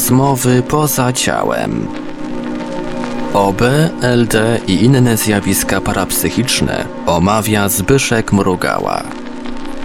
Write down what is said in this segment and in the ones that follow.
Rozmowy poza ciałem. OB, LD i inne zjawiska parapsychiczne omawia Zbyszek Mrugała.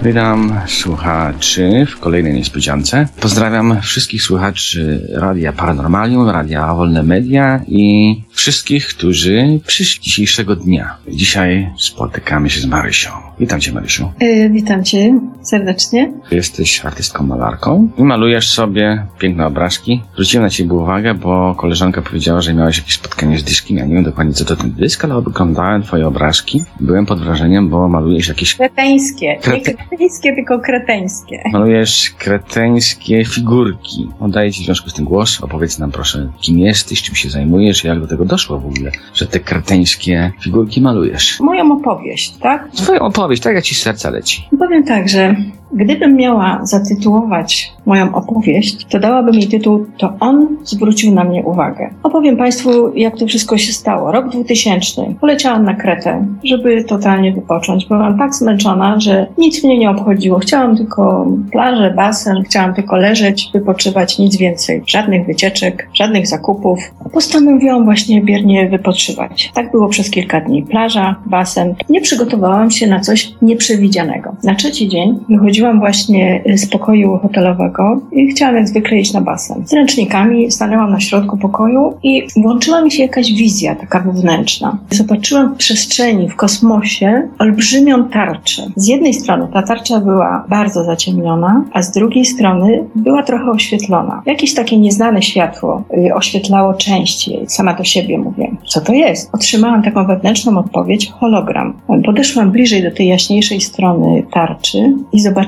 Witam słuchaczy w kolejnej niespodziance. Pozdrawiam wszystkich słuchaczy Radia Paranormalium, Radia Wolne Media i wszystkich, którzy przyszli dzisiejszego dnia. Dzisiaj spotykamy się z Marysią. Witam Cię Marysiu. Yy, witam Cię serdecznie. Jesteś artystką malarką i malujesz sobie piękne obrazki. Zwróciłem na Ciebie uwagę, bo koleżanka powiedziała, że miałeś jakieś spotkanie z dyskiem. Ja nie wiem dokładnie co to ten dysk, ale oglądałem Twoje obrazki. Byłem pod wrażeniem, bo malujesz jakieś... Kreteńskie. Krete... Nie kreteńskie, tylko kreteńskie. Malujesz kreteńskie figurki. Oddaję Ci w związku z tym głos. Opowiedz nam proszę, kim jesteś, czym się zajmujesz, jak do tego doszło w ogóle, że te kreteńskie figurki malujesz. Moją opowieść, tak? Twoją opowieść, tak jak Ci z serca leci. Powiem tak, że gdybym miała zatytułować moją opowieść, to dałabym jej tytuł To on zwrócił na mnie uwagę. Opowiem Państwu, jak to wszystko się stało. Rok 2000. Poleciałam na Kretę, żeby totalnie wypocząć. Byłam tak zmęczona, że nic mnie nie obchodziło. Chciałam tylko plażę, basen, chciałam tylko leżeć, wypoczywać, nic więcej. Żadnych wycieczek, żadnych zakupów. Postanowiłam właśnie biernie wypoczywać. Tak było przez kilka dni. Plaża, basen. Nie przygotowałam się na coś nieprzewidzianego. Na trzeci dzień wychodziłam właśnie z pokoju hotelowego i chciałam jak zwykle iść na basen. Z ręcznikami stanęłam na środku pokoju i włączyła mi się jakaś wizja taka wewnętrzna. Zobaczyłam w przestrzeni, w kosmosie olbrzymią tarczę. Z jednej strony ta tarcza była bardzo zaciemniona, a z drugiej strony była trochę oświetlona. Jakieś takie nieznane światło y, oświetlało część jej. Sama do siebie mówię. Co to jest? Otrzymałam taką wewnętrzną odpowiedź, hologram. Podeszłam bliżej do tej jaśniejszej strony tarczy i zobaczyłam,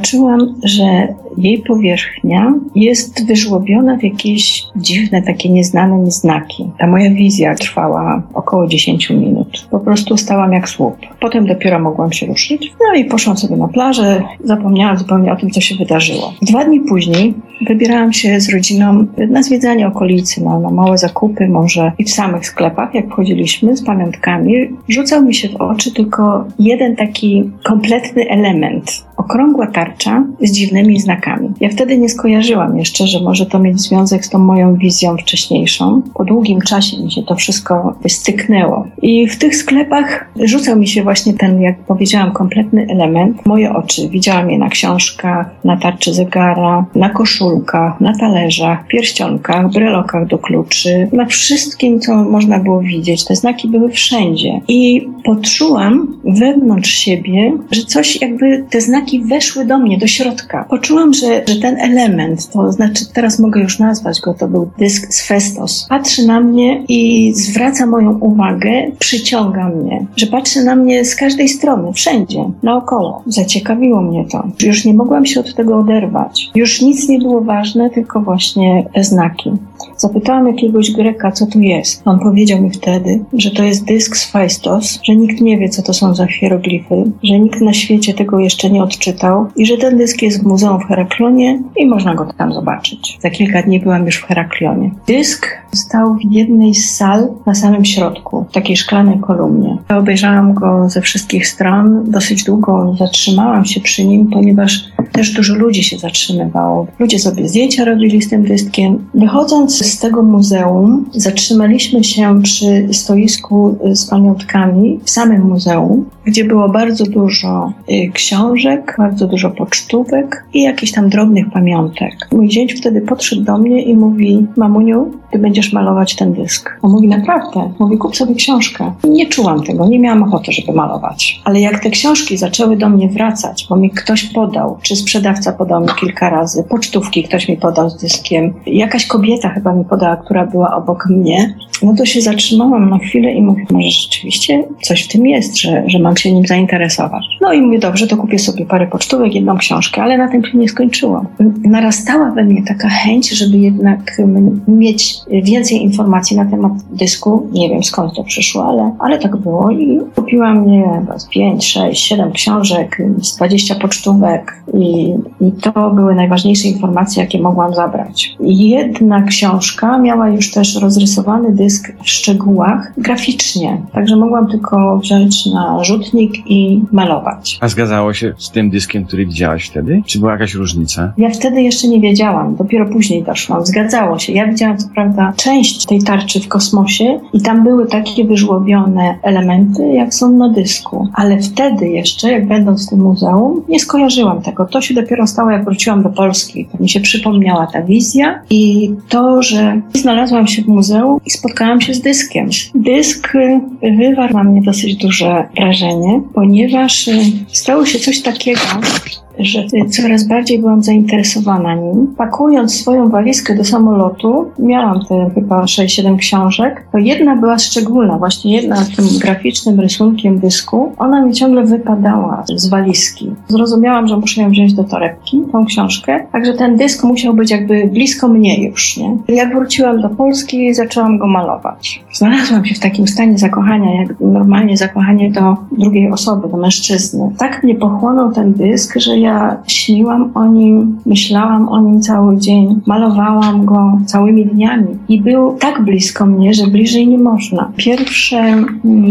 że jej powierzchnia jest wyżłobiona w jakieś dziwne, takie nieznane mi znaki. Ta moja wizja trwała około 10 minut. Po prostu stałam jak słup. Potem dopiero mogłam się ruszyć. No i poszłam sobie na plażę. Zapomniałam zupełnie o tym, co się wydarzyło. Dwa dni później wybierałam się z rodziną na zwiedzanie okolicy, na, na małe zakupy, może i w samych sklepach, jak wchodziliśmy z pamiątkami. Rzucał mi się w oczy tylko jeden taki kompletny element. Okrągła tarcza z dziwnymi znakami. Ja wtedy nie skojarzyłam jeszcze, że może to mieć związek z tą moją wizją wcześniejszą. Po długim czasie mi się to wszystko styknęło. I w tych sklepach rzucał mi się właśnie ten, jak powiedziałam, kompletny element. Moje oczy. Widziałam je na książkach, na tarczy zegara, na koszulkach, na talerzach, pierścionkach, brelokach do kluczy, na wszystkim, co można było widzieć. Te znaki były wszędzie. I poczułam wewnątrz siebie, że coś jakby te znaki weszły do mnie, do środka. Poczułam, że, że ten element, to znaczy teraz mogę już nazwać go, to był dysk z Festos, patrzy na mnie i zwraca moją uwagę, przyciąga mnie, że patrzy na mnie z każdej strony, wszędzie, naokoło. Zaciekawiło mnie to. Już nie mogłam się od tego oderwać. Już nic nie było ważne, tylko właśnie te znaki. Zapytałam jakiegoś Greka, co tu jest. On powiedział mi wtedy, że to jest dysk z Festos, że nikt nie wie, co to są za hieroglify, że nikt na świecie tego jeszcze nie odczytał i że ten dysk jest w muzeum w Heraklonie i można go tam zobaczyć. Za kilka dni byłam już w Heraklonie. Dysk stał w jednej z sal na samym środku, w takiej szklanej kolumnie. Obejrzałam go ze wszystkich stron, dosyć długo zatrzymałam się przy nim, ponieważ też dużo ludzi się zatrzymywało. Ludzie sobie zdjęcia robili z tym dyskiem. Wychodząc z tego muzeum, zatrzymaliśmy się przy stoisku z pamiątkami w samym muzeum, gdzie było bardzo dużo książek, bardzo dużo pocztówek i jakichś tam drobnych pamiątek. Mój zięć wtedy podszedł do mnie i mówi, mamuniu, ty będziesz malować ten dysk. On mówi, naprawdę? Mówi, kup sobie książkę. Nie czułam tego, nie miałam ochoty, żeby malować. Ale jak te książki zaczęły do mnie wracać, bo mi ktoś podał, czy sprzedawca podał mi kilka razy, pocztówki ktoś mi podał z dyskiem, jakaś kobieta chyba mi podała, która była obok mnie, no to się zatrzymałam na chwilę i mówię, może rzeczywiście coś w tym jest, że, że mam się nim zainteresować. No i mówię, dobrze, to kupię sobie pocztówek, jedną książkę, ale na tym się nie skończyło. Narastała we mnie taka chęć, żeby jednak mieć więcej informacji na temat dysku. Nie wiem skąd to przyszło, ale, ale tak było i kupiłam, nie wiem, 5, 6, 7 książek, z 20 pocztówek i, i to były najważniejsze informacje, jakie mogłam zabrać. Jedna książka miała już też rozrysowany dysk w szczegółach graficznie, także mogłam tylko wziąć na rzutnik i malować. A zgadzało się z tym tym dyskiem, który widziałaś wtedy? Czy była jakaś różnica? Ja wtedy jeszcze nie wiedziałam, dopiero później doszłam. Zgadzało się. Ja widziałam co prawda część tej tarczy w kosmosie i tam były takie wyżłobione elementy, jak są na dysku. Ale wtedy jeszcze, jak będąc w tym muzeum, nie skojarzyłam tego. To się dopiero stało, jak wróciłam do Polski. To mi się przypomniała ta wizja i to, że znalazłam się w muzeum i spotkałam się z dyskiem. Dysk y, wywarł na mnie dosyć duże wrażenie, ponieważ y, stało się coś takiego, 贴墙 że coraz bardziej byłam zainteresowana nim. Pakując swoją walizkę do samolotu, miałam te chyba 6-7 książek, to jedna była szczególna, właśnie jedna tym graficznym rysunkiem dysku. Ona mi ciągle wypadała z walizki. Zrozumiałam, że muszę ją wziąć do torebki, tą książkę, także ten dysk musiał być jakby blisko mnie już, nie? Jak wróciłam do Polski, zaczęłam go malować. Znalazłam się w takim stanie zakochania, jak normalnie zakochanie do drugiej osoby, do mężczyzny. Tak mnie pochłonął ten dysk, że ja ja śniłam o nim, myślałam o nim cały dzień, malowałam go całymi dniami i był tak blisko mnie, że bliżej nie można. Pierwsze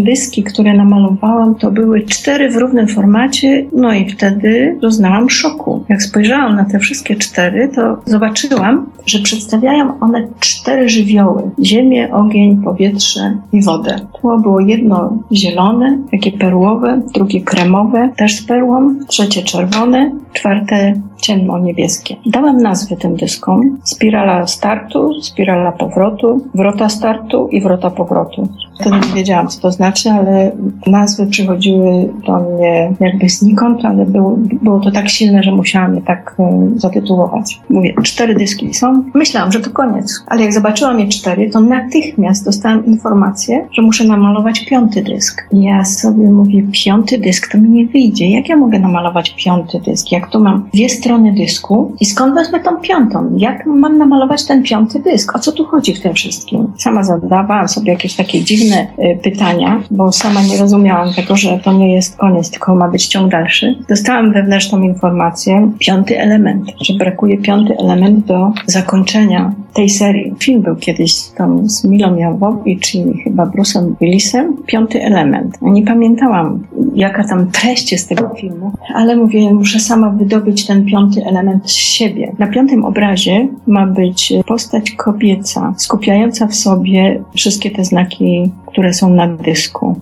dyski, które namalowałam, to były cztery w równym formacie, no i wtedy doznałam szoku. Jak spojrzałam na te wszystkie cztery, to zobaczyłam, że przedstawiają one cztery żywioły: ziemię, ogień, powietrze i wodę. Tło było jedno zielone, takie perłowe, drugie kremowe, też z perłą, trzecie czerwone, czwarte ciemno-niebieskie. Dałem nazwy tym dyskom. Spirala startu, spirala powrotu, wrota startu i wrota powrotu. Wtedy nie wiedziałam, co to znaczy, ale nazwy przychodziły do mnie jakby znikąd, ale było, było to tak silne, że musiałam je tak um, zatytułować. Mówię, cztery dyski są. Myślałam, że to koniec, ale jak zobaczyłam je cztery, to natychmiast dostałam informację, że muszę namalować piąty dysk. I ja sobie mówię, piąty dysk to mi nie wyjdzie. Jak ja mogę namalować piąty dysk? Jak tu mam dwie strony dysku i skąd wezmę tą piątą? Jak mam namalować ten piąty dysk? O co tu chodzi w tym wszystkim? Sama zadawałam sobie jakieś takie dziwne y, pytania, bo sama nie rozumiałam tego, że to nie jest koniec, tylko ma być ciąg dalszy. Dostałam wewnętrzną informację, piąty element, że brakuje piąty element do zakończenia tej serii. Film był kiedyś tam z Milą Jawowicz i chyba Bruce'em Willisem, piąty element. Nie pamiętałam, jaka tam treść jest tego filmu, ale mówię, muszę sama wydobyć ten piąty element z siebie. Na piątym obrazie ma być postać kobieca, skupiająca w sobie wszystkie te znaki, które są na dysku.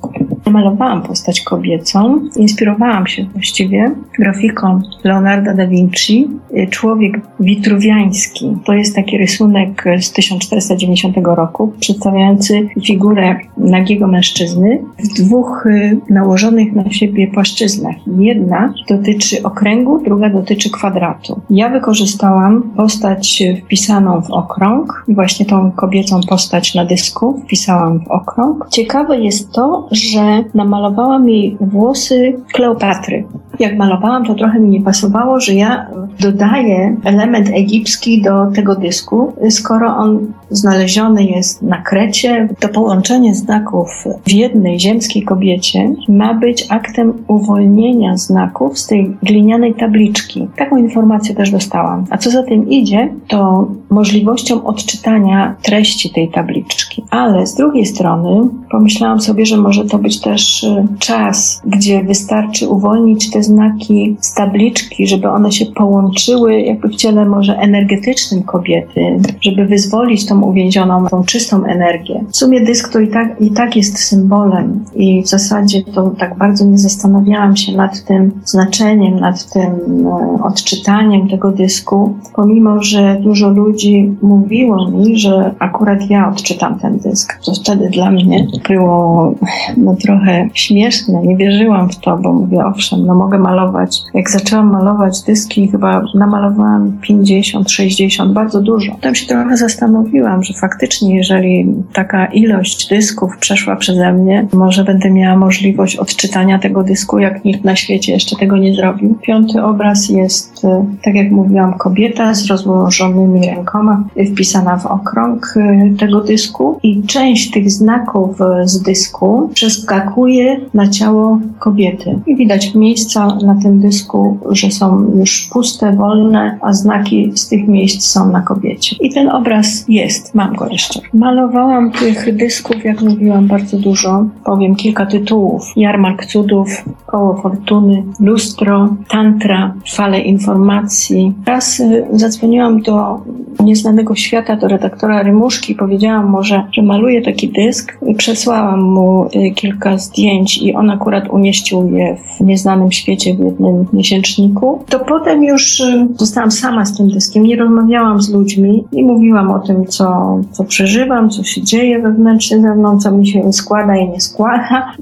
Malowałam postać kobiecą, inspirowałam się właściwie grafiką Leonarda da Vinci, Człowiek Witruwiański. To jest taki rysunek z 1490 roku, przedstawiający figurę nagiego mężczyzny w dwóch y, nałożonych na siebie płaszczyznach. Jedna dotyczy okręgu, druga dotyczy kwadratu. Ja wykorzystałam postać wpisaną w okrąg, właśnie tą kobiecą postać na dysku wpisałam w okrąg. Ciekawe jest to, że namalowałam jej włosy Kleopatry. Jak malowałam, to trochę mi nie pasowało, że ja dodaję element egipski do tego dysku, skoro on znaleziony jest na Krecie. To połączenie znaków w jednej ziemskiej kobiecie ma być aktem uwolnienia znaków z tej glinianej tabliczki. Taką informację też dostałam. A co za tym idzie, to możliwością odczytania treści tej tabliczki. Ale z drugiej strony pomyślałam sobie, że może to być też y, czas, gdzie wystarczy uwolnić te znaki z tabliczki, żeby one się połączyły jakby w ciele może energetycznym kobiety, żeby wyzwolić tą uwięzioną, tą czystą energię. W sumie dysk to i tak, i tak jest symbolem i w zasadzie to tak bardzo nie zastanawiałam się nad tym znaczeniem, nad tym e, odczytaniem tego dysku, pomimo, że dużo ludzi mówiło mi, że akurat ja odczytam ten dysk. To wtedy dla mnie było no, trochę śmieszne, nie wierzyłam w to, bo mówię, owszem, no mogę malować. Jak zaczęłam malować dyski, chyba namalowałam 50, 60, bardzo dużo. Potem się trochę zastanowiłam, że faktycznie, jeżeli taka ilość dysków przeszła przeze mnie, może będę miała możliwość odczytania tego dysku, jak nikt na świecie jeszcze tego nie zrobił. Piąty obraz jest, e, tak jak mówiłam, kobieta z rozłożonymi rękoma, wpisana w okrąg e, tego dysku i część tych znaków e, z dysku przeskakuje na ciało kobiety. I widać miejsca na tym dysku, że są już puste, wolne, a znaki z tych miejsc są na kobiecie. I ten obraz jest mam go jeszcze. Malowałam tych dysków, jak mówiłam, bardzo dużo. Powiem kilka tytułów. Jarmark Cudów, Koło Fortuny, Lustro, Tantra, Fale Informacji. Raz y, zadzwoniłam do nieznanego świata, do redaktora Rymuszki powiedziałam mu, że, że maluję taki dysk. Przesłałam mu y, kilka zdjęć i on akurat umieścił je w nieznanym świecie w jednym miesięczniku. To potem już zostałam sama z tym dyskiem, nie rozmawiałam z ludźmi i mówiłam o tym, co, co przeżywam, co się dzieje wewnętrznie ze mną, co mi się składa i nie składa.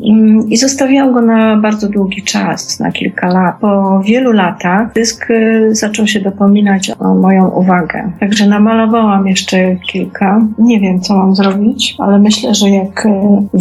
I zostawiłam go na bardzo długi czas, na kilka lat. Po wielu latach dysk y, zaczął się dopominać o moją uwagę. Także namalowałam jeszcze kilka. Nie wiem, co mam zrobić, ale myślę, że jak y,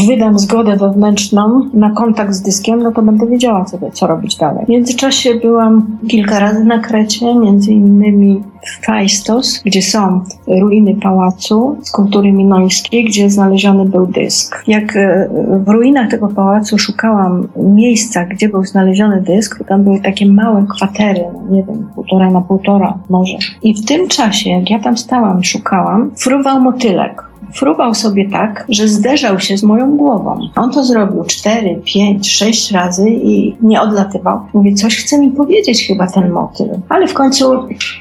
wydam zgodę wewnętrzną na kontakt z dyskiem, no to będę wiedziała, co, co robić dalej. W międzyczasie byłam kilka razy na Krecie, między innymi w Faistos, gdzie są ruiny pałacu z kultury minojskiej, gdzie znaleziony był dysk. Jak e, w ruinach tego pałacu szukałam miejsca, gdzie był znaleziony dysk, to tam były takie małe kwatery, no nie wiem, półtora na półtora może. I w tym czasie, jak ja tam stałam i szukałam, fruwał motylek fruwał sobie tak, że zderzał się z moją głową. On to zrobił cztery, pięć, sześć razy i nie odlatywał. Mówię, coś chce mi powiedzieć chyba ten motyl. Ale w końcu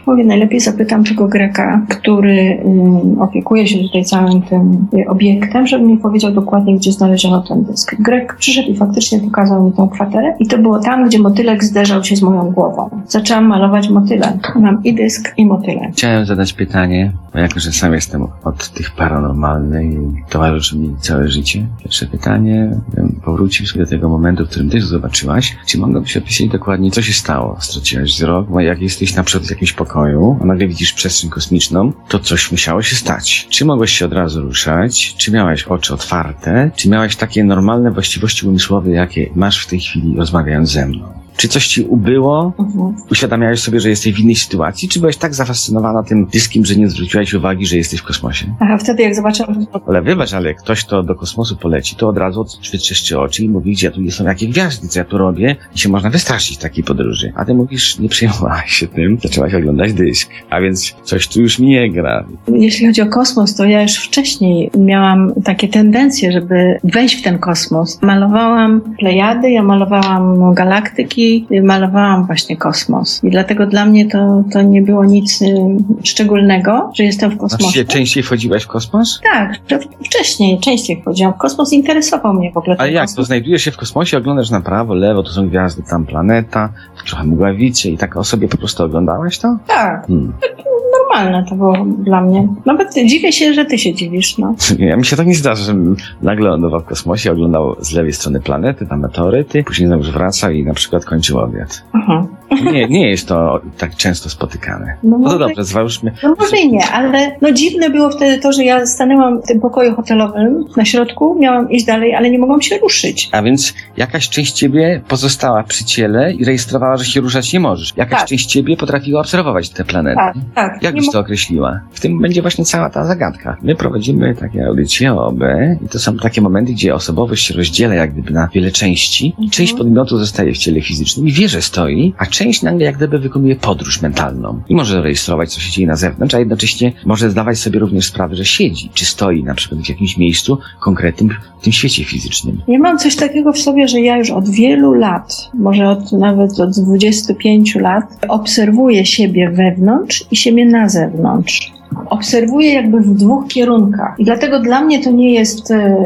mówię, najlepiej zapytam tego Greka, który um, opiekuje się tutaj całym tym y, obiektem, żeby mi powiedział dokładnie, gdzie znaleziono ten dysk. Grek przyszedł i faktycznie pokazał mi tą kwaterę i to było tam, gdzie motylek zderzał się z moją głową. Zaczęłam malować motyle. Mam i dysk, i motyle. Chciałem zadać pytanie, bo jako, że sam jestem od tych paranormalnych normalny i towarzyszy mi całe życie. Pierwsze pytanie, powrócił sobie do tego momentu, w którym ty zobaczyłaś. Czy mogłabyś opisać dokładnie, co się stało? Straciłaś wzrok, bo jak jesteś na przykład w jakimś pokoju, a nagle widzisz przestrzeń kosmiczną, to coś musiało się stać. Czy mogłeś się od razu ruszać? Czy miałeś oczy otwarte? Czy miałeś takie normalne właściwości umysłowe, jakie masz w tej chwili rozmawiając ze mną? Czy coś ci ubyło? Mhm. Uświadamiałeś sobie, że jesteś w innej sytuacji? Czy byłeś tak zafascynowana tym dyskiem, że nie zwróciłaś uwagi, że jesteś w kosmosie? Aha, wtedy jak zobaczyłam... Ale wybacz, ale ktoś, kto do kosmosu poleci, to od razu wytrzeszczy oczy i mówi, gdzie tu są jakie gwiazdy, co ja tu robię i się można wystraszyć takiej podróży. A ty mówisz, nie przejmowałaś się tym, zaczęłaś oglądać dysk. A więc coś tu już mi nie gra. Jeśli chodzi o kosmos, to ja już wcześniej miałam takie tendencje, żeby wejść w ten kosmos. Malowałam plejady, ja malowałam galaktyki, malowałam właśnie kosmos. I dlatego dla mnie to, to nie było nic y, szczególnego, że jestem w kosmosie. Znaczy częściej wchodziłaś w kosmos? Tak, wcześniej, częściej wchodziłam w kosmos. Interesował mnie w ogóle Ale jak? To znajdujesz się w kosmosie, oglądasz na prawo, lewo, to są gwiazdy, tam planeta, trochę mgławicie i tak o sobie po prostu oglądałaś to? Tak. Hmm normalne to było dla mnie. Nawet dziwię się, że ty się dziwisz, no. Ja mi się tak nie zdarza, że nagle lądował w kosmosie, oglądał z lewej strony planety, tam meteoryty, później znowu wracał i na przykład kończył obiad. Aha. Nie, nie jest to tak często spotykane. No, no to dobrze, zważmy. No może i nie, ale no dziwne było wtedy to, że ja stanęłam w tym pokoju hotelowym na środku, miałam iść dalej, ale nie mogłam się ruszyć. A więc jakaś część ciebie pozostała przy ciele i rejestrowała, że się ruszać nie możesz. Jakaś tak. część ciebie potrafiła obserwować te planety. Tak, tak. Jak byś to określiła? W tym będzie właśnie cała ta zagadka. My prowadzimy takie audycje OB i to są takie momenty, gdzie osobowość się rozdziela jak gdyby na wiele części. Mhm. Część podmiotu zostaje w ciele fizycznym i wie, że stoi, a część nagle jak gdyby wykonuje podróż mentalną i może rejestrować, co się dzieje na zewnątrz, a jednocześnie może zdawać sobie również sprawę, że siedzi, czy stoi na przykład w jakimś miejscu konkretnym w tym świecie fizycznym. Ja mam coś takiego w sobie, że ja już od wielu lat, może od nawet od 25 lat, obserwuję siebie wewnątrz i siebie na zewnątrz obserwuję jakby w dwóch kierunkach. I dlatego dla mnie to nie jest e,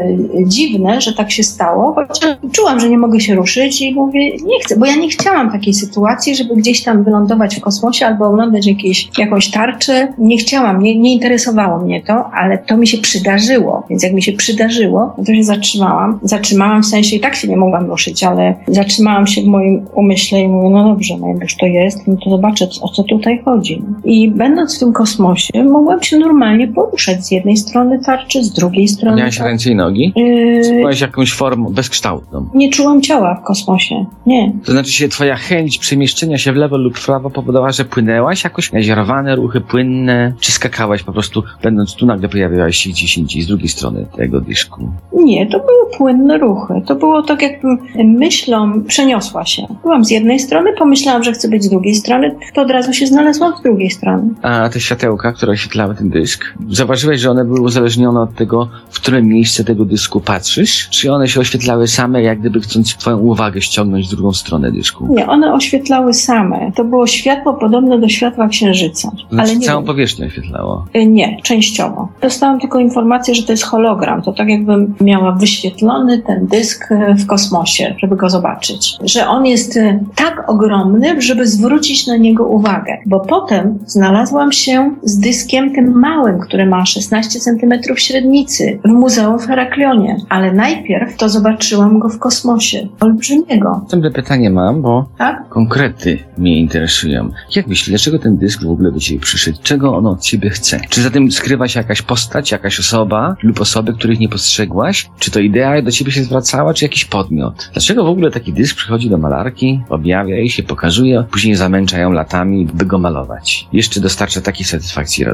dziwne, że tak się stało, chociaż czułam, że nie mogę się ruszyć i mówię, nie chcę, bo ja nie chciałam takiej sytuacji, żeby gdzieś tam wylądować w kosmosie albo oglądać jakieś, jakąś tarczę. Nie chciałam, nie, nie interesowało mnie to, ale to mi się przydarzyło. Więc jak mi się przydarzyło, no to się zatrzymałam. Zatrzymałam w sensie i tak się nie mogłam ruszyć, ale zatrzymałam się w moim umyśle i mówię, no dobrze, no jak już to jest, no to zobaczę, o co tutaj chodzi. I będąc w tym kosmosie, mogłam się normalnie poruszać z jednej strony tarczy, z drugiej strony. Miałaś ręce i nogi? Yy... Byłaś jakąś formą bezkształtną? Nie czułam ciała w kosmosie. Nie. To znaczy się twoja chęć przemieszczenia się w lewo lub w prawo powodowała, że płynęłaś jakoś? Miałaś ruchy płynne? Czy skakałaś po prostu, będąc tu nagle pojawiałaś się gdzieś indziej, z drugiej strony tego dyszku? Nie, to były płynne ruchy. To było tak jakbym myślą przeniosła się. Byłam z jednej strony, pomyślałam, że chcę być z drugiej strony, to od razu się znalazłam z drugiej strony. A te światełka, które się oświetlały ten dysk? Zauważyłeś, że one były uzależnione od tego, w które miejsce tego dysku patrzysz? Czy one się oświetlały same, jak gdyby chcąc twoją uwagę ściągnąć w drugą stronę dysku? Nie, one oświetlały same. To było światło podobne do światła księżyca. Znaczy ale nie całą wiem. powierzchnię oświetlało. Y, Nie, częściowo. Dostałam tylko informację, że to jest hologram. To tak jakbym miała wyświetlony ten dysk y, w kosmosie, żeby go zobaczyć. Że on jest y, tak ogromny, żeby zwrócić na niego uwagę. Bo potem znalazłam się z dyskiem tym małym, który ma 16 cm średnicy w Muzeum w Heraklionie. Ale najpierw to zobaczyłam go w kosmosie. Olbrzymiego, Następne pytanie mam, bo tak? konkrety mnie interesują. Jak myślisz, dlaczego ten dysk w ogóle do ciebie przyszedł? Czego on od ciebie chce? Czy za tym skrywa się jakaś postać, jakaś osoba lub osoby, których nie postrzegłaś? Czy to idea do ciebie się zwracała, czy jakiś podmiot? Dlaczego w ogóle taki dysk przychodzi do malarki, objawia jej się, pokazuje, później zamęcza ją latami, by go malować? Jeszcze dostarcza takiej satysfakcji i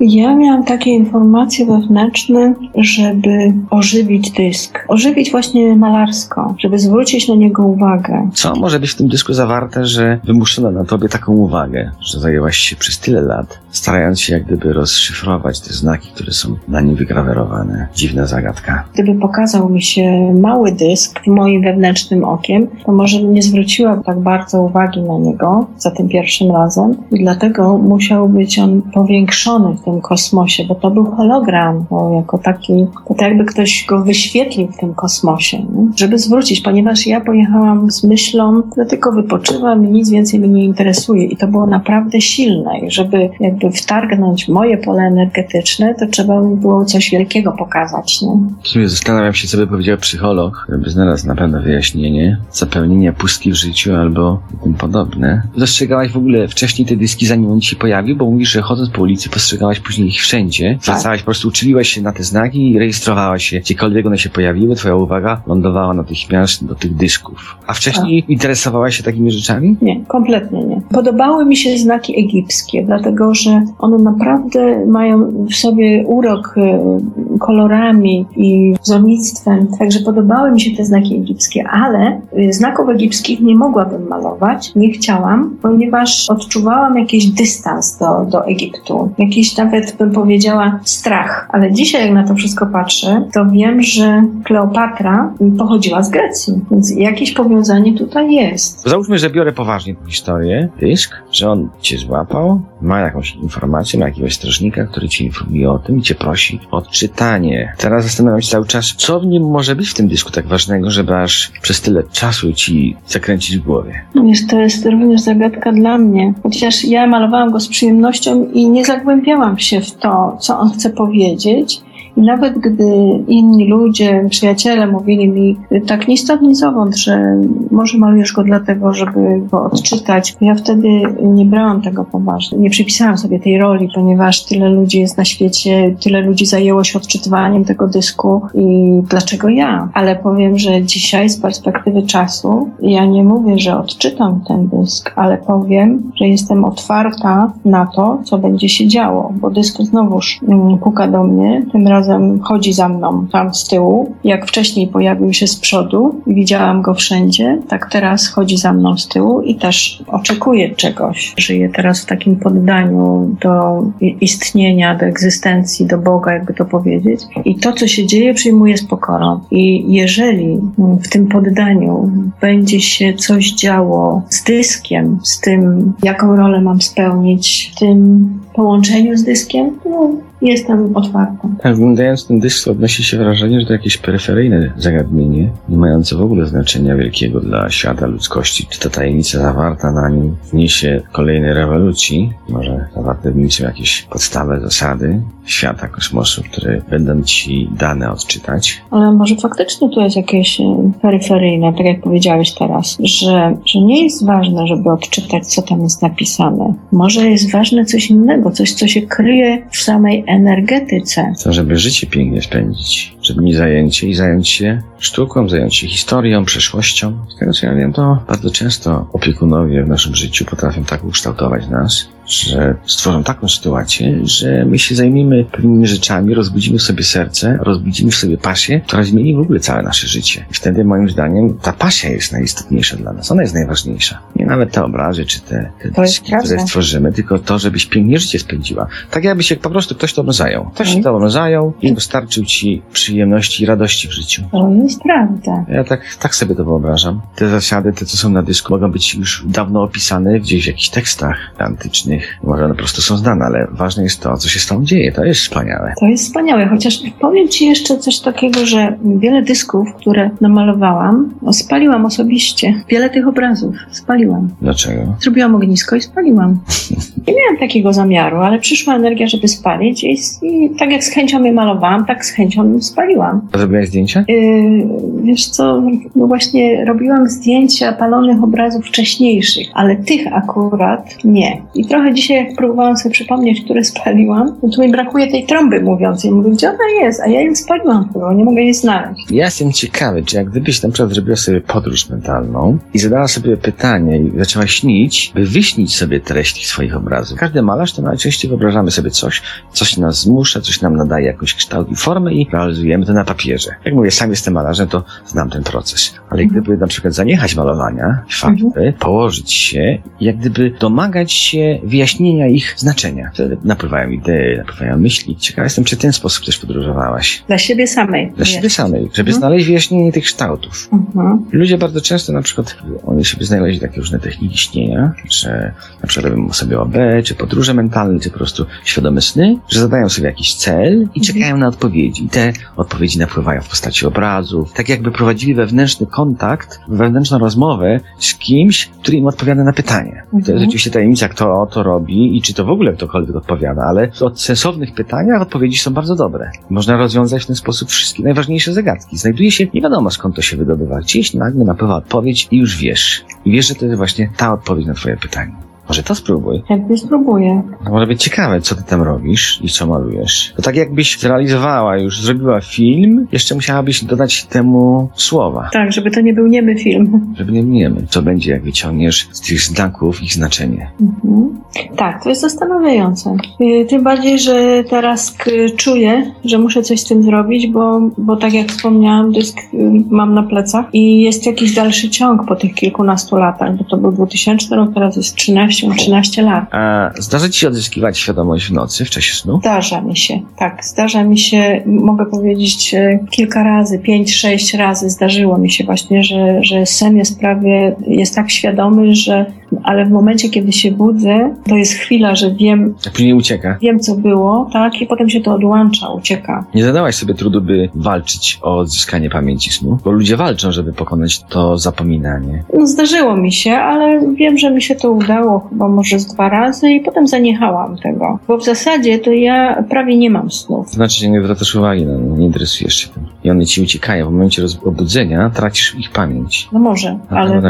Ja miałam takie informacje wewnętrzne, żeby ożywić dysk. Ożywić właśnie malarsko, żeby zwrócić na niego uwagę. Co może być w tym dysku zawarte, że wymuszono na tobie taką uwagę, że zajęłaś się przez tyle lat, starając się jak gdyby rozszyfrować te znaki, które są na nim wygrawerowane? Dziwna zagadka. Gdyby pokazał mi się mały dysk moim wewnętrznym okiem, to może nie zwróciłam tak bardzo uwagi na niego za tym pierwszym razem i dlatego musiał być on powiększony w tym kosmosie, bo to był hologram, bo jako taki, to tak jakby ktoś go wyświetlił w tym kosmosie, żeby zwrócić, ponieważ ja pojechałam z myślą, że tylko wypoczywam i nic więcej mnie nie interesuje i to było naprawdę silne i żeby jakby wtargnąć moje pole energetyczne, to trzeba mi było coś wielkiego pokazać, nie? W sumie zastanawiam się, co by powiedział psycholog, żeby znalazł na pewno wyjaśnienie, zapełnienie pustki w życiu albo tym podobne. Dostrzegałaś w ogóle wcześniej te dyski, zanim on się pojawił, bo mówisz, że chodząc po ulicy postrzegałaś później ich wszędzie. Zwracałaś, po prostu uczyliłaś się na te znaki i rejestrowałaś się. Gdziekolwiek one się pojawiły, twoja uwaga lądowała natychmiast do tych dysków. A wcześniej interesowałaś się takimi rzeczami? Nie, kompletnie nie. Podobały mi się znaki egipskie, dlatego że one naprawdę mają w sobie urok y, kolorami i wzornictwem, także podobały mi się te znaki egipskie, ale y, znaków egipskich nie mogłabym malować, nie chciałam, ponieważ odczuwałam jakiś dystans do, do Egiptu, jakiś nawet bym powiedziała strach, ale dzisiaj jak na to wszystko patrzę, to wiem, że Kleopatra pochodziła z Grecji, więc jakieś powiązanie tutaj jest. Załóżmy, że biorę poważnie tę historię, dysk, że on cię złapał, ma jakąś informację, ma jakiegoś strażnika, który cię informuje o tym i cię prosi o odczytanie. Teraz zastanawiam się cały czas, co w nim może być w tym dysku tak ważnego, żeby aż przez tyle czasu ci zakręcić w głowie. Wiesz, to jest również zagadka dla mnie. Chociaż ja malowałam go z przyjemnością i nie zagłębiałam się w to, co on chce powiedzieć. I nawet gdy inni ludzie, przyjaciele mówili mi tak ni stąd, ni zowąd, że może malujesz go dlatego, żeby go odczytać, ja wtedy nie brałam tego poważnie. Nie przypisałam sobie tej roli, ponieważ tyle ludzi jest na świecie, tyle ludzi zajęło się odczytywaniem tego dysku i dlaczego ja? Ale powiem, że dzisiaj z perspektywy czasu ja nie mówię, że odczytam ten dysk, ale powiem, że jestem otwarta na to, co będzie się działo, bo dysk znowuż mm, puka do mnie, tym razem chodzi za mną tam z tyłu. Jak wcześniej pojawił się z przodu widziałam go wszędzie, tak teraz chodzi za mną z tyłu i też oczekuje czegoś. Żyję teraz w takim poddaniu do istnienia, do egzystencji, do Boga, jakby to powiedzieć. I to, co się dzieje, przyjmuję z pokorą. I jeżeli w tym poddaniu będzie się coś działo z dyskiem, z tym, jaką rolę mam spełnić tym połączeniu z dyskiem, no, jestem otwarta. Tak, oglądając ten dysk odnosi się wrażenie, że to jakieś peryferyjne zagadnienie, nie mające w ogóle znaczenia wielkiego dla świata ludzkości. Czy to tajemnica zawarta na nim wniesie kolejnej rewolucji? Może nim są jakieś podstawy, zasady świata, kosmosu, które będą ci dane odczytać? Ale może faktycznie tu jest jakieś e, peryferyjne, tak jak powiedziałeś teraz, że, że nie jest ważne, żeby odczytać, co tam jest napisane. Może jest ważne coś innego, coś, co się kryje w samej energetyce. Chcę, żeby życie pięknie spędzić, żeby zająć się i zająć się sztuką, zająć się historią, przeszłością. Z tego co ja wiem, to bardzo często opiekunowie w naszym życiu potrafią tak ukształtować nas, że stworzą taką sytuację, że my się zajmiemy pewnymi rzeczami, rozbudzimy w sobie serce, rozbudzimy w sobie pasję, która zmieni w ogóle całe nasze życie. I wtedy moim zdaniem ta pasja jest najistotniejsza dla nas, ona jest najważniejsza. Nie nawet te obrazy, czy te, te dyski, które stworzymy, tylko to, żebyś pięknie życie spędziła. Tak jakby się po prostu ktoś tobą zajął. Ktoś się Mhm. tobą zajął i dostarczył ci przyjemności i radości w życiu. To jest prawda. Ja tak, tak sobie to wyobrażam. Te zasady, te co są na dysku, mogą być już dawno opisane gdzieś w jakichś tekstach antycznych. Może one po prostu są znane, ale ważne jest to, co się z tą dzieje. To jest wspaniałe. To jest wspaniałe, chociaż powiem Ci jeszcze coś takiego, że wiele dysków, które namalowałam, no, spaliłam osobiście. Wiele tych obrazów spaliłam. Dlaczego? Zrobiłam ognisko i spaliłam. Nie miałam takiego zamiaru, ale przyszła energia, żeby spalić i, i tak jak z chęcią je malowałam, tak z chęcią spaliłam. Zrobiłaś zdjęcia? Yy, wiesz co, no właśnie robiłam zdjęcia palonych obrazów wcześniejszych, ale tych akurat nie. I trochę dzisiaj jak próbowałam sobie przypomnieć, które spaliłam, no to mi brakuje tej trąby mówiącej. Mówię, gdzie ona jest? A ja ją spaliłam chyba, nie mogę jej znaleźć. Ja jestem ciekawy, czy jak gdybyś na przykład zrobiła sobie podróż mentalną i zadała sobie pytanie i zaczęła śnić, by wyśnić sobie treść swoich obrazów. Każdy malarz to najczęściej wyobrażamy sobie coś, coś nas zmusza, coś nam nadaje jakiś kształt i formę i realizujemy to na papierze. Jak mówię, sam jestem malarzem, to znam ten proces. Ale Mhm. gdyby na przykład zaniechać malowania farby, położyć się jak gdyby domagać się wyjaśnienia ich znaczenia. Wtedy napływają idee, napływają myśli. Ciekawa jestem, czy w ten sposób też podróżowałaś. Dla siebie samej. Dla siebie samej, żeby Mhm. znaleźć wyjaśnienie tych kształtów. Mhm. Ludzie bardzo często na przykład, oni sobie znaleźli takie różne techniki śnienia, że na przykład robią sobie OB, czy podróże mentalne, czy po prostu świadome sny, że zadają sobie jakiś cel i czekają na odpowiedzi. I te odpowiedzi napływają w postaci obrazów. Tak jakby prowadzili wewnętrzny kontakt, wewnętrzną rozmowę z kimś, który im odpowiada na pytanie. To jest Mhm. oczywiście tajemnica, kto to robi i czy to w ogóle ktokolwiek odpowiada, ale w sensownych pytaniach odpowiedzi są bardzo dobre. Można rozwiązać w ten sposób wszystkie najważniejsze zagadki. Znajduje się, nie wiadomo skąd to się wydobywa. Gdzieś nagle napływa odpowiedź i już wiesz. I wiesz, że to jest właśnie ta odpowiedź na twoje pytanie. Może to spróbuj. Jakby spróbuję. To może być ciekawe, co ty tam robisz i co malujesz. To tak jakbyś zrealizowała już, zrobiła film, jeszcze musiałabyś dodać temu słowa. Tak, żeby to nie był niemy film. Żeby nie wiemy, co będzie, jak wyciągniesz z tych znaków ich znaczenie. Mhm. Tak, to jest zastanawiające. Y, Tym bardziej, że teraz k- czuję, że muszę coś z tym zrobić, bo, bo tak jak wspomniałam, dysk y, mam na plecach i jest jakiś dalszy ciąg po tych kilkunastu latach, bo to był 2000 rok, teraz jest 13, 13 lat. A zdarza ci się odzyskiwać świadomość w nocy, w czasie snu? Zdarza mi się, tak, zdarza mi się, mogę powiedzieć e, kilka razy, pięć, sześć razy zdarzyło mi się właśnie, że, że sen jest prawie, jest tak świadomy, że, ale w momencie, kiedy się budzę, to jest chwila, że wiem, A później ucieka. wiem co było, tak, i potem się to odłącza, ucieka. Nie zadałaś sobie trudu, by walczyć o odzyskanie pamięci snu? Bo ludzie walczą, żeby pokonać to zapominanie. No, zdarzyło mi się, ale wiem, że mi się to udało chyba może z dwa razy i potem zaniechałam tego. Bo w zasadzie to ja prawie nie mam snów. To znaczy, że nie zwracasz uwagi na nie, nie interesujesz się tym. I one ci uciekają. W momencie obudzenia tracisz ich pamięć. No może, A ale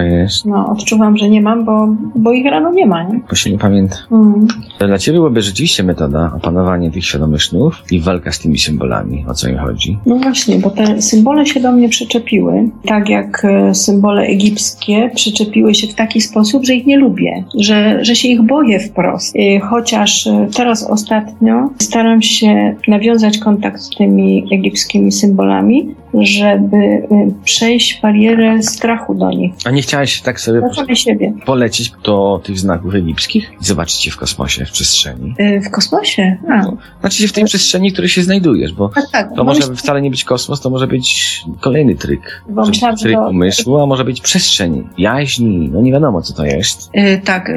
no, odczuwam, że nie mam, bo, bo ich rano nie ma, nie? bo się nie pamięta. Mm. Dla ciebie byłaby rzeczywiście metoda opanowania tych świadomych snów i walka z tymi symbolami. O co im chodzi? No właśnie, bo te symbole się do mnie przyczepiły, tak jak e, symbole egipskie przyczepiły się w taki sposób, że ich nie lubię, że, że się ich boję wprost. E, Chociaż e, teraz ostatnio staram się nawiązać kontakt z tymi egipskimi symbolami, żeby e, przejść barierę strachu do nich, A nie chciałaś tak sobie po siebie. polecieć do tych znaków egipskich i zobaczyć je w kosmosie, w przestrzeni? W kosmosie? A, Znaczy się w tej przestrzeni, w której się znajdujesz, bo tak, tak. to może myśl- wcale nie być kosmos, to może być kolejny tryk. bo myślałam, Tryk umysłu, a może być przestrzeń, jaźni, no nie wiadomo co to jest. E, Tak,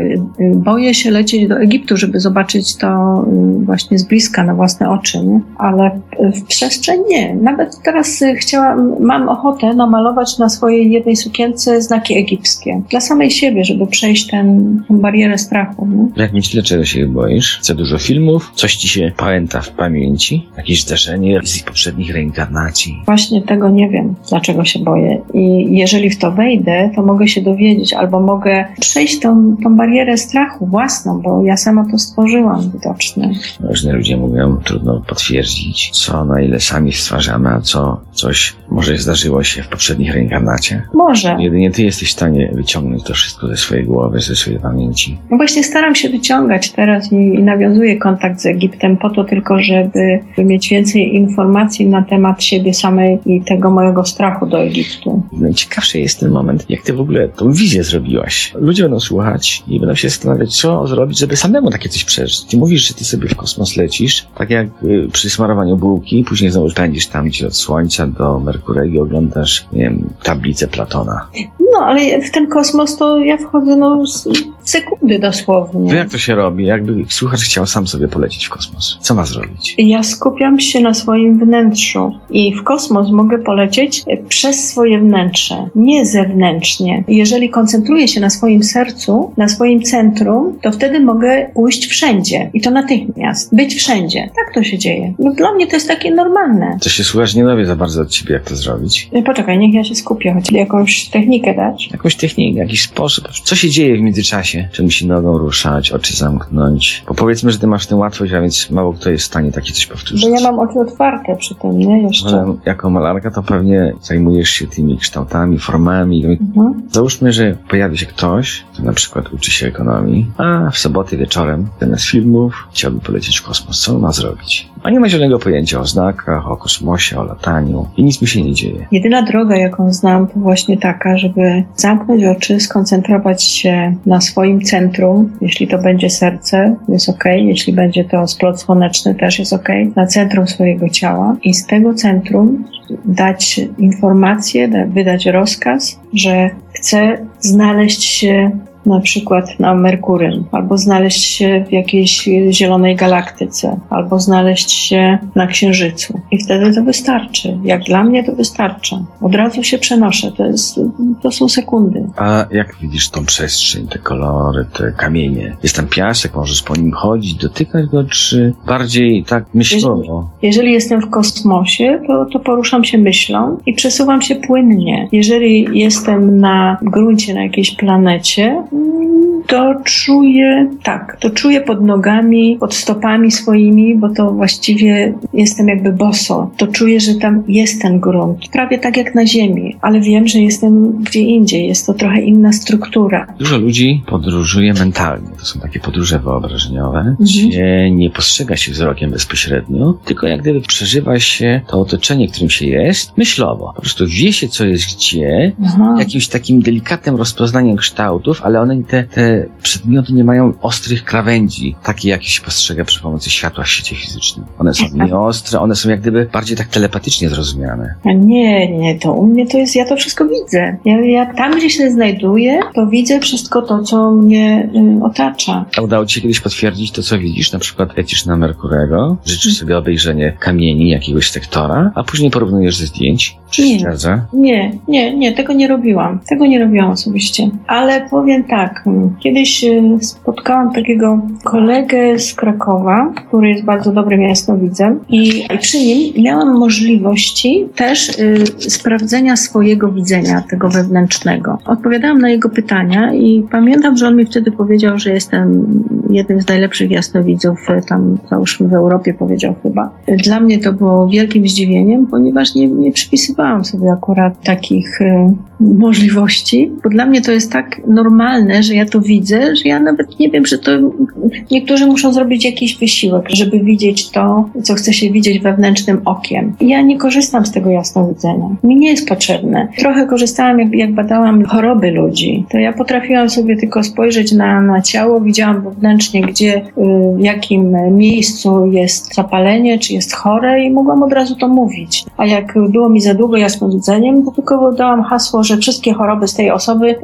boję się lecieć do Egiptu, żeby zobaczyć to e, właśnie z bliska, na własne oczy, nie? ale w- przestrzeń nie. Nawet teraz e, chciałam, mam ochotę namalować na swojej jednej sukience znaki egipskie. Dla samej siebie, żeby przejść ten, tę barierę strachu. Nie? Jak myślisz, dlaczego się boisz? Za dużo filmów? Coś ci się pamięta w pamięci? Jakieś zdarzenie z ich poprzednich reinkarnacji? Właśnie tego nie wiem, dlaczego się boję. I jeżeli w to wejdę, to mogę się dowiedzieć, albo mogę przejść tą, tą barierę strachu własną, bo ja sama to stworzyłam widocznie. Różni ludzie mówią, trudno potwierdzić, co na ile sami stwarzamy, a co coś może zdarzyło się w poprzednich reinkarnacie? Może. Jedynie ty jesteś w stanie wyciągnąć to wszystko ze swojej głowy, ze swojej pamięci. No właśnie staram się wyciągać teraz i, i nawiązuję kontakt z Egiptem po to tylko, żeby mieć więcej informacji na temat siebie samej i tego mojego strachu do Egiptu. Najciekawszy jest ten moment, jak ty w ogóle tą wizję zrobiłaś. Ludzie będą słuchać i będą się zastanawiać, co zrobić, żeby samemu takie coś przeżyć. Ty mówisz, że ty sobie w kosmos lecisz, tak jak y, przy smarowaniu bułki, później znowu pędzisz tam gdzie od Słońca do Merkurego i oglądasz, nie wiem, tablicę Platona. No, ale w ten kosmos to ja wchodzę no sekundy To dosłownie. jak to się robi? Jakby słuchacz chciał sam sobie polecieć w kosmos. Co ma zrobić? Ja skupiam się na swoim wnętrzu i w kosmos mogę polecieć e, przez swoje wnętrze, nie zewnętrznie. Jeżeli koncentruję się na swoim sercu, na swoim centrum, to wtedy mogę pójść wszędzie i to natychmiast, być wszędzie. Tak to się dzieje. No, dla mnie to jest takie normalne. To się słuchacz nie dowie za bardzo od ciebie, jak to zrobić. E, Poczekaj, niech ja się skupię, choć jakąś technikę dać. Jakąś technikę, jakiś sposób. Co się dzieje w międzyczasie? Czy musi nogą ruszać, oczy zamknąć? Bo powiedzmy, że ty masz tę łatwość, a więc mało kto jest w stanie takie coś powtórzyć. Bo ja mam oczy otwarte przy tym, nie? Jeszcze. Ale jako malarka to pewnie zajmujesz się tymi kształtami, formami. Mhm. Załóżmy, że pojawi się ktoś, kto na przykład uczy się ekonomii, a w sobotę wieczorem zamiast filmów chciałby polecieć w kosmos. Co on ma zrobić? A nie ma zielonego pojęcia o znakach, o kosmosie, o lataniu i nic mu się nie dzieje. Jedyna droga, jaką znam, to właśnie taka, żeby zamknąć oczy, skoncentrować się na swoim centrum. Jeśli to będzie serce, jest ok. Jeśli będzie to splot słoneczny, też jest ok. Na centrum swojego ciała i z tego centrum dać informację, da- wydać rozkaz, że chcę znaleźć się na przykład na Merkurym, albo znaleźć się w jakiejś zielonej galaktyce, albo znaleźć się na Księżycu. I wtedy to wystarczy. Jak dla mnie to wystarcza. Od razu się przenoszę. To, jest, to są sekundy. A jak widzisz tą przestrzeń, te kolory, te kamienie? Jest tam piasek, możesz po nim chodzić, dotykać go, czy bardziej tak myślowo? Jeżeli jestem w kosmosie, to, to poruszam się myślą i przesuwam się płynnie. Jeżeli jestem na gruncie, na jakiejś planecie, to czuję, tak, to czuję pod nogami, pod stopami swoimi, bo to właściwie jestem jakby boso. To czuję, że tam jest ten grunt. Prawie tak jak na Ziemi, ale wiem, że jestem gdzie indziej. Jest to trochę inna struktura. Dużo ludzi podróżuje mentalnie. To są takie podróże wyobrażeniowe, gdzie nie postrzega się wzrokiem bezpośrednio, tylko jak gdyby przeżywa się to otoczenie, w którym się jest, myślowo. Po prostu wie się, co jest gdzie, Aha. jakimś takim delikatnym rozpoznaniem kształtów, ale one, te, te przedmioty nie mają ostrych krawędzi, takie jakie się postrzega przy pomocy światła w świecie fizycznym. One są nieostre, one są jak gdyby bardziej tak telepatycznie zrozumiane. Nie, nie, to u mnie to jest, ja to wszystko widzę. Ja, ja tam, gdzie się znajduję, to widzę wszystko to, co mnie y, otacza. A udało ci się kiedyś potwierdzić to, co widzisz? Na przykład lecisz na Merkurego, życzysz sobie obejrzenie kamieni jakiegoś sektora, a później porównujesz ze zdjęć. Czy się Nie. Nie, nie, nie, tego nie robiłam. Tego nie robiłam osobiście. Ale powiem tak, mm, kiedyś y, spotkałam takiego kolegę z Krakowa, który jest bardzo dobrym jasnowidzem i, przy nim miałam możliwości też y, sprawdzenia swojego widzenia, tego wewnętrznego. Odpowiadałam na jego pytania i pamiętam, że on mi wtedy powiedział, że jestem jednym z najlepszych jasnowidzów, y, tam załóżmy w Europie powiedział chyba. Dla mnie to było wielkim zdziwieniem, ponieważ nie, nie przypisywałam sobie akurat takich możliwości, bo dla mnie to jest tak normalne, że ja to widzę, że ja nawet nie wiem, że to niektórzy muszą zrobić jakiś wysiłek, żeby widzieć to, co chce się widzieć wewnętrznym okiem. Ja nie korzystam z tego jasnowidzenia. Mi nie jest potrzebne. Trochę korzystałam, jak, jak badałam choroby ludzi, to ja potrafiłam sobie tylko spojrzeć na, na ciało, widziałam wewnętrznie, gdzie, y, w jakim miejscu jest zapalenie, czy jest chore i mogłam od razu to mówić. A jak było mi za długo jasnowidzeniem, to tylko dałam hasło, że wszystkie choroby z tej osoby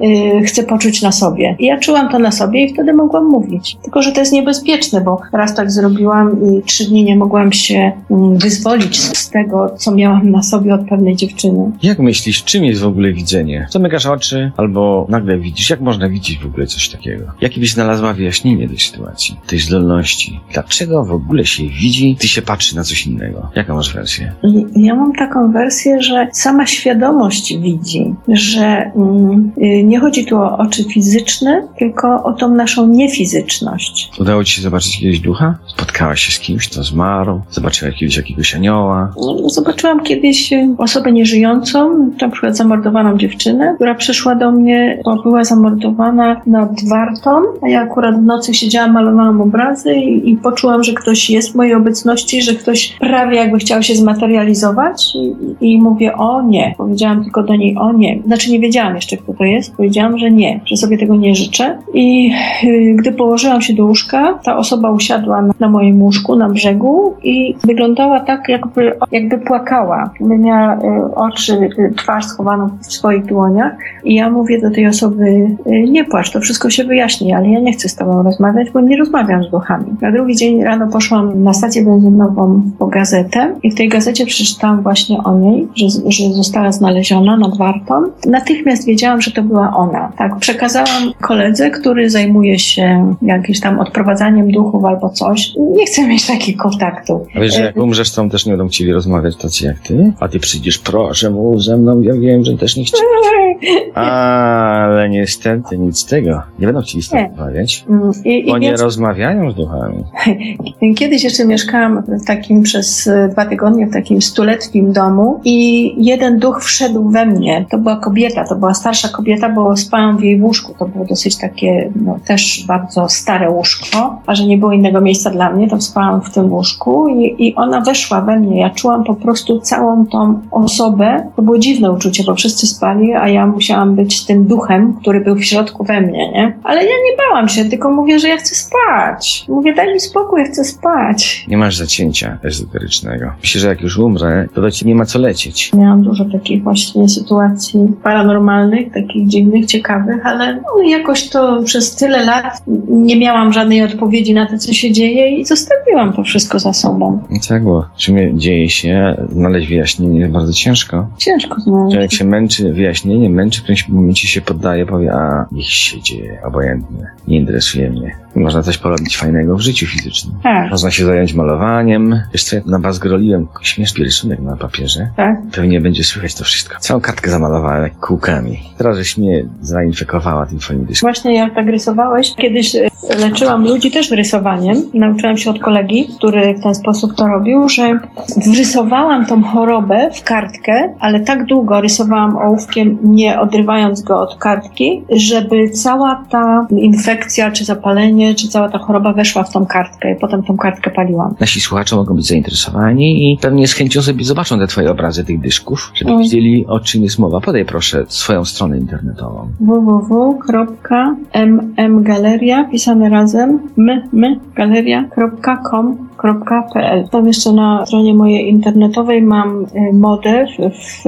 y, chcę poczuć na sobie. I ja czułam to na sobie i wtedy mogłam mówić. Tylko, że to jest niebezpieczne, bo raz tak zrobiłam i trzy dni nie mogłam się mm, wyzwolić z tego, co miałam na sobie od pewnej dziewczyny. Jak myślisz, czym jest w ogóle widzenie? Zamykasz oczy albo nagle widzisz? Jak można widzieć w ogóle coś takiego? Jakie byś znalazła wyjaśnienie tej sytuacji, tej zdolności? Dlaczego w ogóle się widzi, ty się patrzy na coś innego? Jaką masz wersję? Ja mam taką wersję, że sama świadomość widzi, że mm, y, nie chodzi tu o oczy fizyczne, tylko o tą naszą niefizyczność. Udało ci się zobaczyć kiedyś ducha? Spotkałaś się z kimś, kto zmarł? Zobaczyłaś kiedyś jakiegoś anioła? No, Zobaczyłam kiedyś y, osobę nieżyjącą, na przykład zamordowaną dziewczynę, która przyszła do mnie, bo była zamordowana nad Wartą, a ja akurat w nocy siedziałam, malowałam obrazy i, i poczułam, że ktoś jest w mojej obecności, że ktoś prawie jakby chciał się zmaterializować i, i mówię o nie. Powiedziałam tylko do niej o nie. Znaczy nie wiedziałam jeszcze, kto to jest. Powiedziałam, że nie, że sobie tego nie życzę. I y, gdy położyłam się do łóżka, ta osoba usiadła na, na moim łóżku, na brzegu i wyglądała tak, jakby, jakby płakała. Miała y, oczy, y, twarz schowaną w swoich dłoniach. I ja mówię do tej osoby, nie płacz, to wszystko się wyjaśni, ale ja nie chcę z tobą rozmawiać, bo nie rozmawiam z duchami. Na drugi dzień rano poszłam na stację benzynową po gazetę i w tej gazecie przeczytałam właśnie o niej, że, że została znaleziona nad Wartą. Natychmiast wiedziałam, że to była ona. Tak, przekazałam koledze, który zajmuje się jakimś tam odprowadzaniem duchów albo coś. Nie chcę mieć takich kontaktów. A wiesz, że jak umrzesz, to też nie będą chcieli rozmawiać tacy jak ty? A ty przyjdziesz, proszę, mów ze mną, ja wiem, że też nie chcesz. Ale niestety nic z tego. Nie będą chcieli z Nie. rozmawiać. Mm, I, Bo i nie więc rozmawiają z duchami. Kiedyś jeszcze mieszkałam w takim przez e, dwa tygodnie w takim stuletnim domu i jeden duch wszedł we mnie. To była kobieta, to była starsza kobieta, bo spałam w jej łóżku. To było dosyć takie, no też bardzo stare łóżko, a że nie było innego miejsca dla mnie, to spałam w tym łóżku i, i ona weszła we mnie. Ja czułam po prostu całą tą osobę. To było dziwne uczucie, bo wszyscy spali, a ja musiałam być tym duchem, który był w środku we mnie, nie? Ale ja nie bałam się, tylko mówię, że ja chcę spać. Mówię, daj mi spokój, ja chcę spać. Nie masz zacięcia ezoterycznego. Myślę, że jak już umrę, to do ciebie nie ma co lecieć. Miałam dużo takich właśnie sytuacji paranormalnych, takich dziwnych, ciekawych, ale no, jakoś to przez tyle lat nie miałam żadnej odpowiedzi na to, co się dzieje i zostawiłam to wszystko za sobą. Tak, bo w sumie dzieje się, znaleźć wyjaśnienie jest bardzo ciężko. Ciężko Że jak znaleźć. się męczy wyjaśnienie, męczy, w którymś momencie się poddaje, powie, a niech się dzieje, obojętnie, nie interesuje mnie. Można coś porobić fajnego w życiu fizycznym. Tak, Można się zająć malowaniem. Wiesz co, ja na was groliłem śmieszny rysunek na papierze. tak. Pewnie będzie słychać to wszystko. Całą kartkę zamalowałem jak kółkami. Teraz żeś mnie zainfekowała tym dyskiem. Właśnie jak tak rysowałeś, kiedyś e, leczyłam ludzi też rysowaniem. Nauczyłam się od kolegi, który w ten sposób to robił, że wrysowałam tą chorobę w kartkę, ale tak długo rysowałam ołówkiem, nie odrywając go od kartki, żeby cała ta infekcja, czy zapalenie, czy cała ta choroba weszła w tą kartkę i potem tą kartkę paliłam. Nasi słuchacze mogą być zainteresowani i pewnie z chęcią sobie zobaczą te twoje obrazy tych dyszków, żeby Mm. widzieli o czym jest mowa. Podaj proszę swoją stronę internetową. www.mmmgaleria pisane razem mmgaleria.com.pl Tam jeszcze na stronie mojej internetowej mam y, modę w, w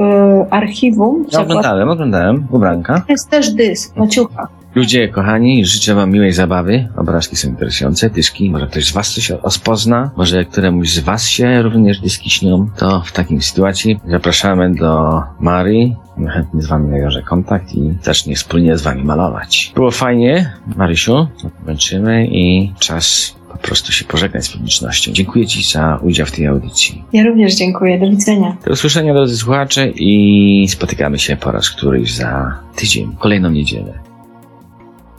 archiwum. Ja oglądałem, oglądałem. Ubranka. To jest też dysk, maciucha. Ludzie, kochani, życzę wam miłej zabawy. Obrazki są interesujące, dyszki. Może ktoś z was coś rozpozna, może któremuś z was się również dyski śnią. To w takim sytuacji zapraszamy do Marii. Chętnie z wami nawiążę kontakt i zacznie wspólnie z wami malować. Było fajnie, Marysiu. Kończymy i czas po prostu się pożegnać z publicznością. Dziękuję ci za udział w tej audycji. Ja również dziękuję. Do widzenia. Do usłyszenia, drodzy słuchacze, i spotykamy się po raz któryś za tydzień, kolejną niedzielę.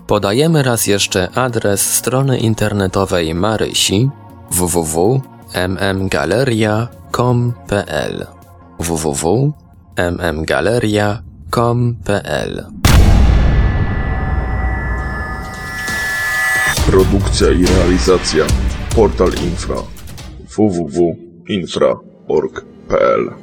Podajemy raz jeszcze adres strony internetowej Marysi www.mmgaleria.com.pl www.mmgaleria.com.pl Produkcja i realizacja Portal Infra www.infra.org.pl